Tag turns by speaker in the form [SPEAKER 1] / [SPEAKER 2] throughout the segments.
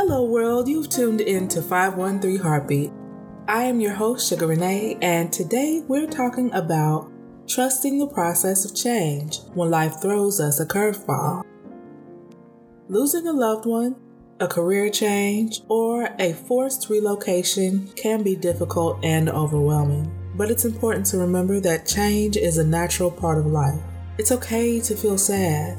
[SPEAKER 1] Hello, world. You've tuned in to 513 Heartbeat. I am your host, Sugar Renee, and today we're talking about trusting the process of change when life throws us a curveball. Losing a loved one, a career change, or a forced relocation can be difficult and overwhelming. But it's important to remember that change is a natural part of life. It's okay to feel sad.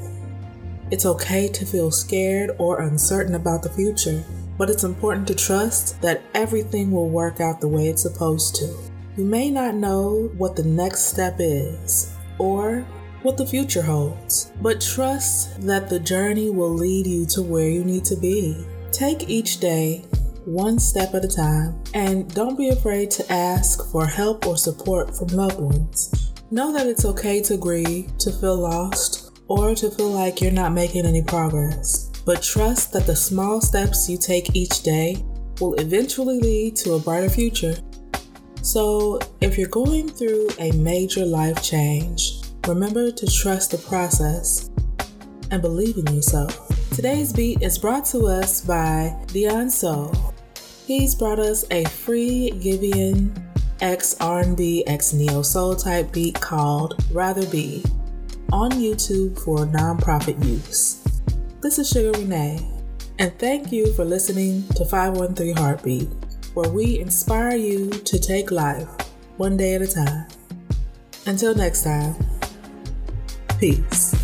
[SPEAKER 1] It's okay to feel scared or uncertain about the future, but it's important to trust that everything will work out the way it's supposed to. You may not know what the next step is or what the future holds, but trust that the journey will lead you to where you need to be. Take each day one step at a time and don't be afraid to ask for help or support from loved ones. Know that it's okay to grieve, to feel lost, or to feel like you're not making any progress. But trust that the small steps you take each day will eventually lead to a brighter future. So, if you're going through a major life change, remember to trust the process and believe in yourself. Today's beat is brought to us by Dionso. He's brought us a free Giveon X R&B X Neo Soul type beat called Rather Be on YouTube for nonprofit use. This is Sugar Renee, and thank you for listening to 513 Heartbeat, where we inspire you to take life one day at a time. Until next time, peace.